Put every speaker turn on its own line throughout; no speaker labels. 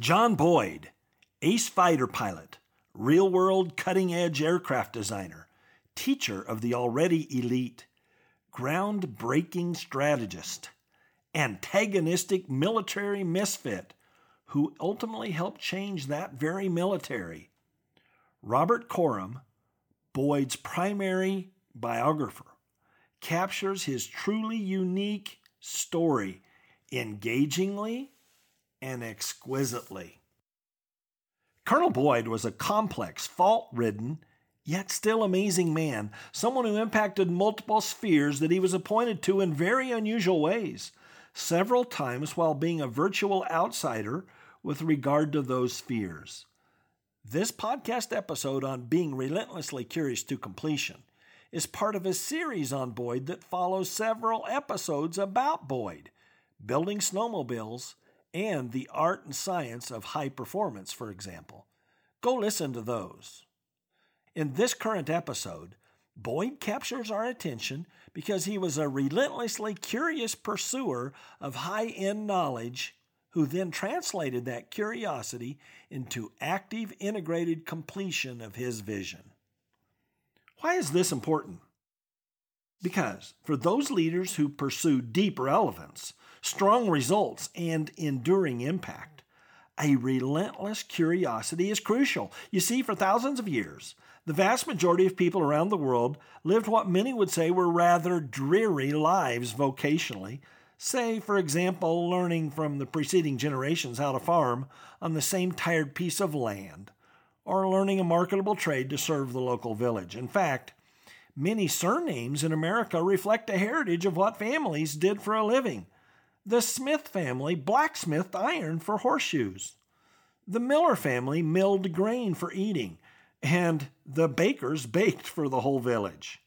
John Boyd, ace fighter pilot, real world cutting edge aircraft designer, teacher of the already elite, groundbreaking strategist, antagonistic military misfit who ultimately helped change that very military. Robert Coram, Boyd's primary biographer, captures his truly unique story engagingly and exquisitely. Colonel Boyd was a complex, fault ridden, yet still amazing man, someone who impacted multiple spheres that he was appointed to in very unusual ways, several times while being a virtual outsider with regard to those spheres. This podcast episode on being relentlessly curious to completion is part of a series on Boyd that follows several episodes about Boyd, building snowmobiles, and the art and science of high performance, for example. Go listen to those. In this current episode, Boyd captures our attention because he was a relentlessly curious pursuer of high end knowledge who then translated that curiosity into active integrated completion of his vision. Why is this important? Because for those leaders who pursue deep relevance, strong results, and enduring impact, a relentless curiosity is crucial. You see, for thousands of years, the vast majority of people around the world lived what many would say were rather dreary lives vocationally. Say, for example, learning from the preceding generations how to farm on the same tired piece of land, or learning a marketable trade to serve the local village. In fact, Many surnames in America reflect a heritage of what families did for a living. The Smith family blacksmithed iron for horseshoes. The Miller family milled grain for eating, and the bakers baked for the whole village.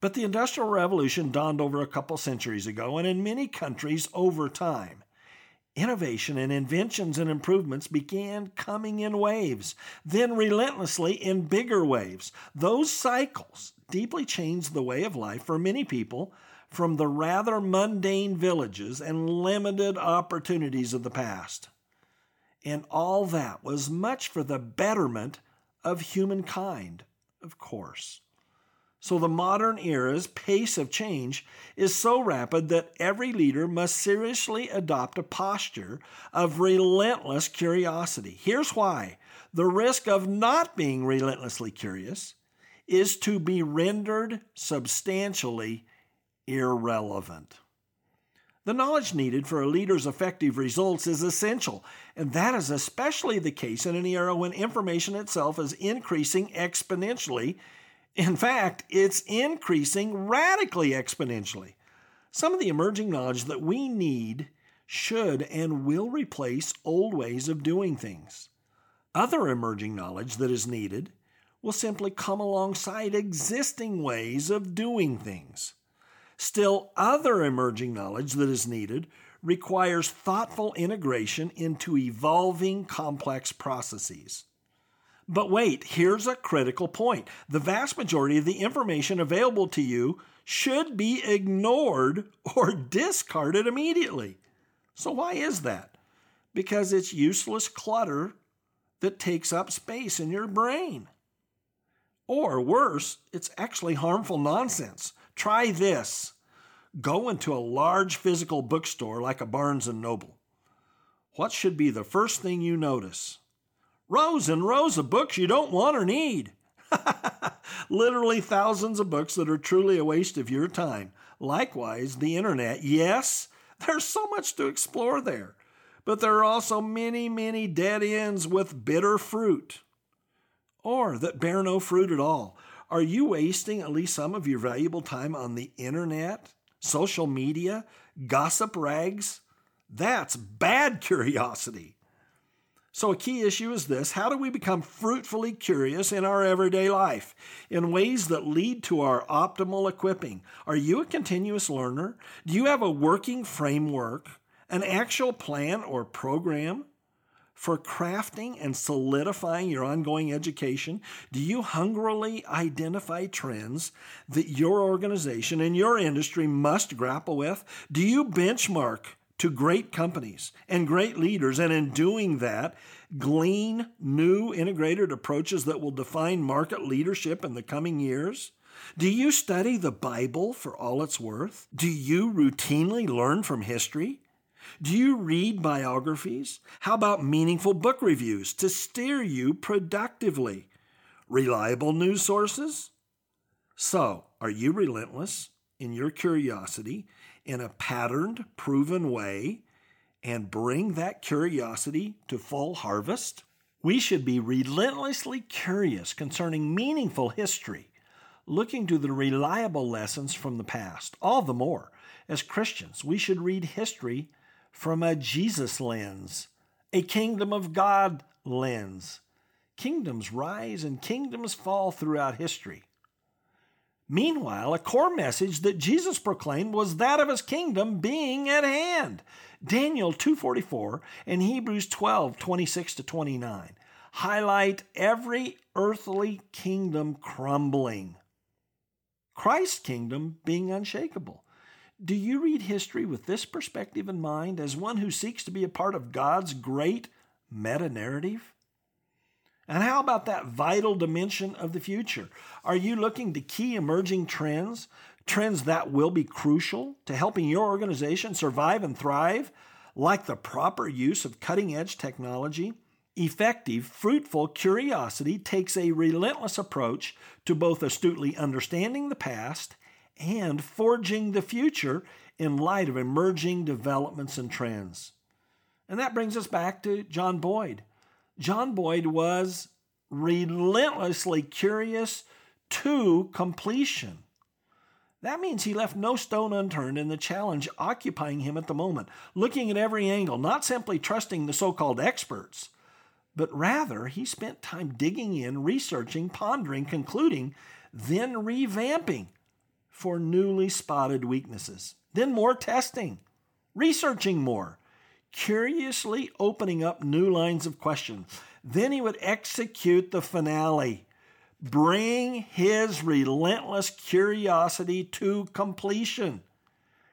But the Industrial Revolution dawned over a couple centuries ago, and in many countries over time. Innovation and inventions and improvements began coming in waves, then relentlessly in bigger waves. Those cycles deeply changed the way of life for many people from the rather mundane villages and limited opportunities of the past. And all that was much for the betterment of humankind, of course. So the modern era's pace of change is so rapid that every leader must seriously adopt a posture of relentless curiosity. Here's why. The risk of not being relentlessly curious is to be rendered substantially irrelevant. The knowledge needed for a leader's effective results is essential, and that is especially the case in an era when information itself is increasing exponentially in fact, it's increasing radically exponentially. Some of the emerging knowledge that we need should and will replace old ways of doing things. Other emerging knowledge that is needed will simply come alongside existing ways of doing things. Still, other emerging knowledge that is needed requires thoughtful integration into evolving complex processes. But wait, here's a critical point. The vast majority of the information available to you should be ignored or discarded immediately. So, why is that? Because it's useless clutter that takes up space in your brain. Or worse, it's actually harmful nonsense. Try this. Go into a large physical bookstore like a Barnes and Noble. What should be the first thing you notice? rows and rows of books you don't want or need. Literally thousands of books that are truly a waste of your time. Likewise, the internet. Yes, there's so much to explore there, but there are also many, many dead ends with bitter fruit, or that bear no fruit at all. Are you wasting at least some of your valuable time on the internet, social media, gossip rags, That's bad curiosity. So, a key issue is this how do we become fruitfully curious in our everyday life in ways that lead to our optimal equipping? Are you a continuous learner? Do you have a working framework, an actual plan or program for crafting and solidifying your ongoing education? Do you hungrily identify trends that your organization and your industry must grapple with? Do you benchmark? to great companies and great leaders, and in doing that, glean new integrated approaches that will define market leadership in the coming years? Do you study the Bible for all it's worth? Do you routinely learn from history? Do you read biographies? How about meaningful book reviews to steer you productively? Reliable news sources? So, are you relentless in your curiosity in a patterned, proven way and bring that curiosity to full harvest? We should be relentlessly curious concerning meaningful history, looking to the reliable lessons from the past. All the more, as Christians, we should read history from a Jesus lens, a kingdom of God lens. Kingdoms rise and kingdoms fall throughout history. Meanwhile, a core message that Jesus proclaimed was that of his kingdom being at hand. Daniel 2:44 and Hebrews 12:26 to 29 highlight every earthly kingdom crumbling. Christ's kingdom being unshakable. Do you read history with this perspective in mind as one who seeks to be a part of God's great meta narrative? And how about that vital dimension of the future? Are you looking to key emerging trends, trends that will be crucial to helping your organization survive and thrive, like the proper use of cutting edge technology? Effective, fruitful curiosity takes a relentless approach to both astutely understanding the past and forging the future in light of emerging developments and trends. And that brings us back to John Boyd John Boyd was relentlessly curious to completion. That means he left no stone unturned in the challenge occupying him at the moment, looking at every angle, not simply trusting the so called experts, but rather he spent time digging in, researching, pondering, concluding, then revamping for newly spotted weaknesses, then more testing, researching more, curiously opening up new lines of question. Then he would execute the finale, bring his relentless curiosity to completion.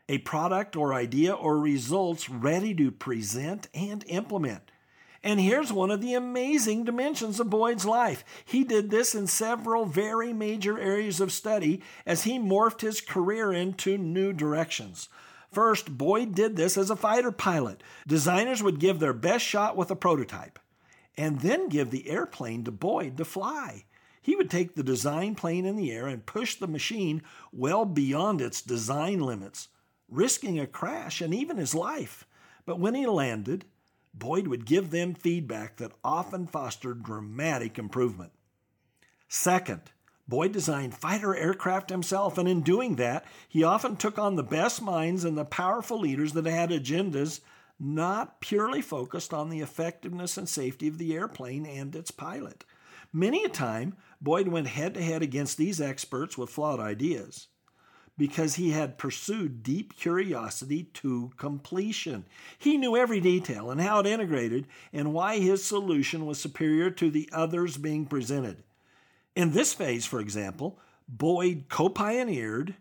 A product or idea or results ready to present and implement. And here's one of the amazing dimensions of Boyd's life. He did this in several very major areas of study as he morphed his career into new directions. First, Boyd did this as a fighter pilot. Designers would give their best shot with a prototype and then give the airplane to Boyd to fly. He would take the design plane in the air and push the machine well beyond its design limits, risking a crash and even his life. But when he landed, Boyd would give them feedback that often fostered dramatic improvement. Second, Boyd designed fighter aircraft himself, and in doing that, he often took on the best minds and the powerful leaders that had agendas not purely focused on the effectiveness and safety of the airplane and its pilot. Many a time, Boyd went head to head against these experts with flawed ideas because he had pursued deep curiosity to completion. He knew every detail and how it integrated and why his solution was superior to the others being presented. In this phase, for example, Boyd co pioneered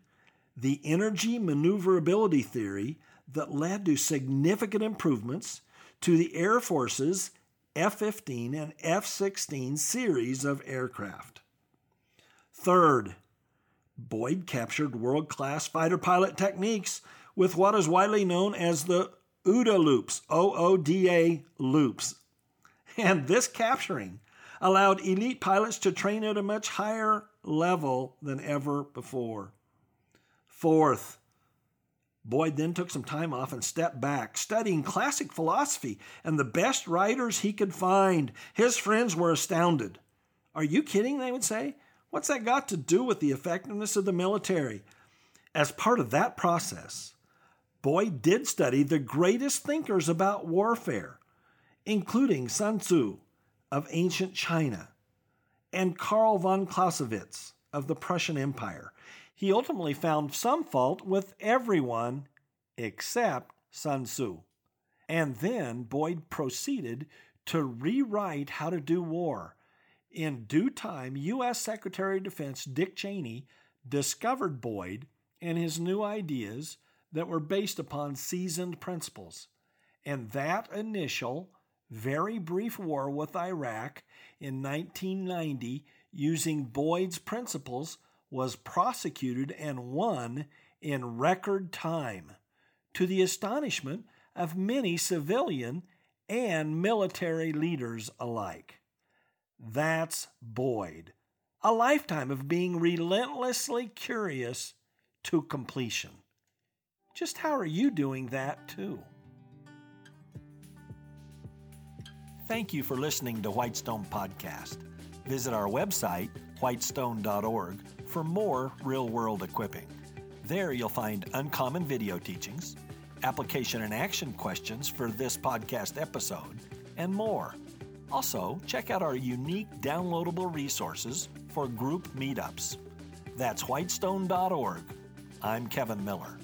the energy maneuverability theory that led to significant improvements to the Air Force's F 15 and F 16 series of aircraft. Third, Boyd captured world class fighter pilot techniques with what is widely known as the OODA loops, O O D A loops. And this capturing allowed elite pilots to train at a much higher level than ever before. Fourth, Boyd then took some time off and stepped back, studying classic philosophy and the best writers he could find. His friends were astounded. Are you kidding? They would say. What's that got to do with the effectiveness of the military? As part of that process, Boyd did study the greatest thinkers about warfare, including Sun Tzu of ancient China and Karl von Clausewitz of the Prussian Empire. He ultimately found some fault with everyone except Sun Tzu. And then Boyd proceeded to rewrite How to Do War. In due time, U.S. Secretary of Defense Dick Cheney discovered Boyd and his new ideas that were based upon seasoned principles. And that initial, very brief war with Iraq in 1990, using Boyd's principles, was prosecuted and won in record time, to the astonishment of many civilian and military leaders alike. That's Boyd, a lifetime of being relentlessly curious to completion. Just how are you doing that too? Thank you for listening to Whitestone Podcast. Visit our website, whitestone.org, for more real world equipping. There you'll find uncommon video teachings application and action questions for this podcast episode, and more. Also, check out our unique downloadable resources for group meetups. That's whitestone.org. I'm Kevin Miller.